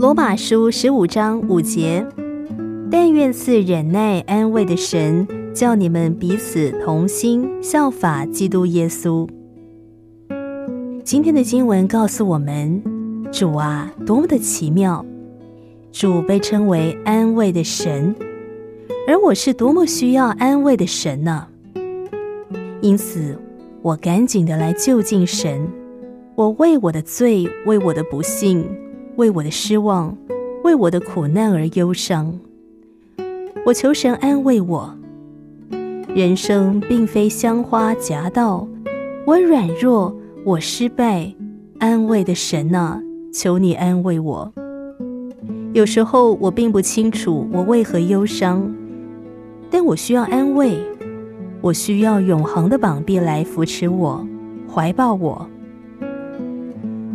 罗马书十五章五节，但愿赐忍耐安慰的神，叫你们彼此同心，效法基督耶稣。今天的经文告诉我们，主啊，多么的奇妙！主被称为安慰的神，而我是多么需要安慰的神呢？因此，我赶紧的来就近神，我为我的罪，为我的不幸，为我的失望，为我的苦难而忧伤。我求神安慰我。人生并非香花夹道，我软弱，我失败，安慰的神啊，求你安慰我。有时候我并不清楚我为何忧伤，但我需要安慰，我需要永恒的膀臂来扶持我，怀抱我。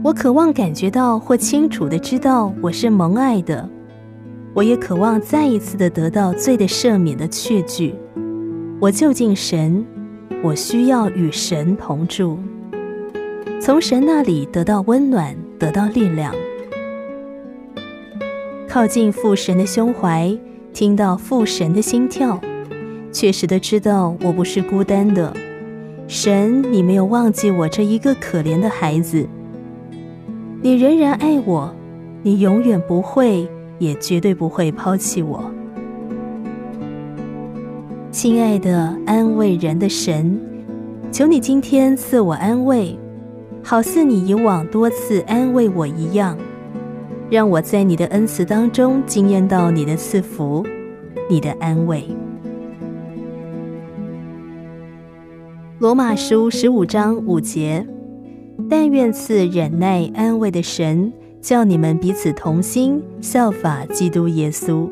我渴望感觉到或清楚的知道我是蒙爱的，我也渴望再一次的得到罪的赦免的确据。我就近神，我需要与神同住，从神那里得到温暖，得到力量。靠近父神的胸怀，听到父神的心跳，确实的知道我不是孤单的。神，你没有忘记我这一个可怜的孩子，你仍然爱我，你永远不会，也绝对不会抛弃我。亲爱的安慰人的神，求你今天赐我安慰，好似你以往多次安慰我一样。让我在你的恩慈当中惊艳到你的赐福，你的安慰。罗马书十五章五节，但愿赐忍耐安慰的神，叫你们彼此同心，效法基督耶稣。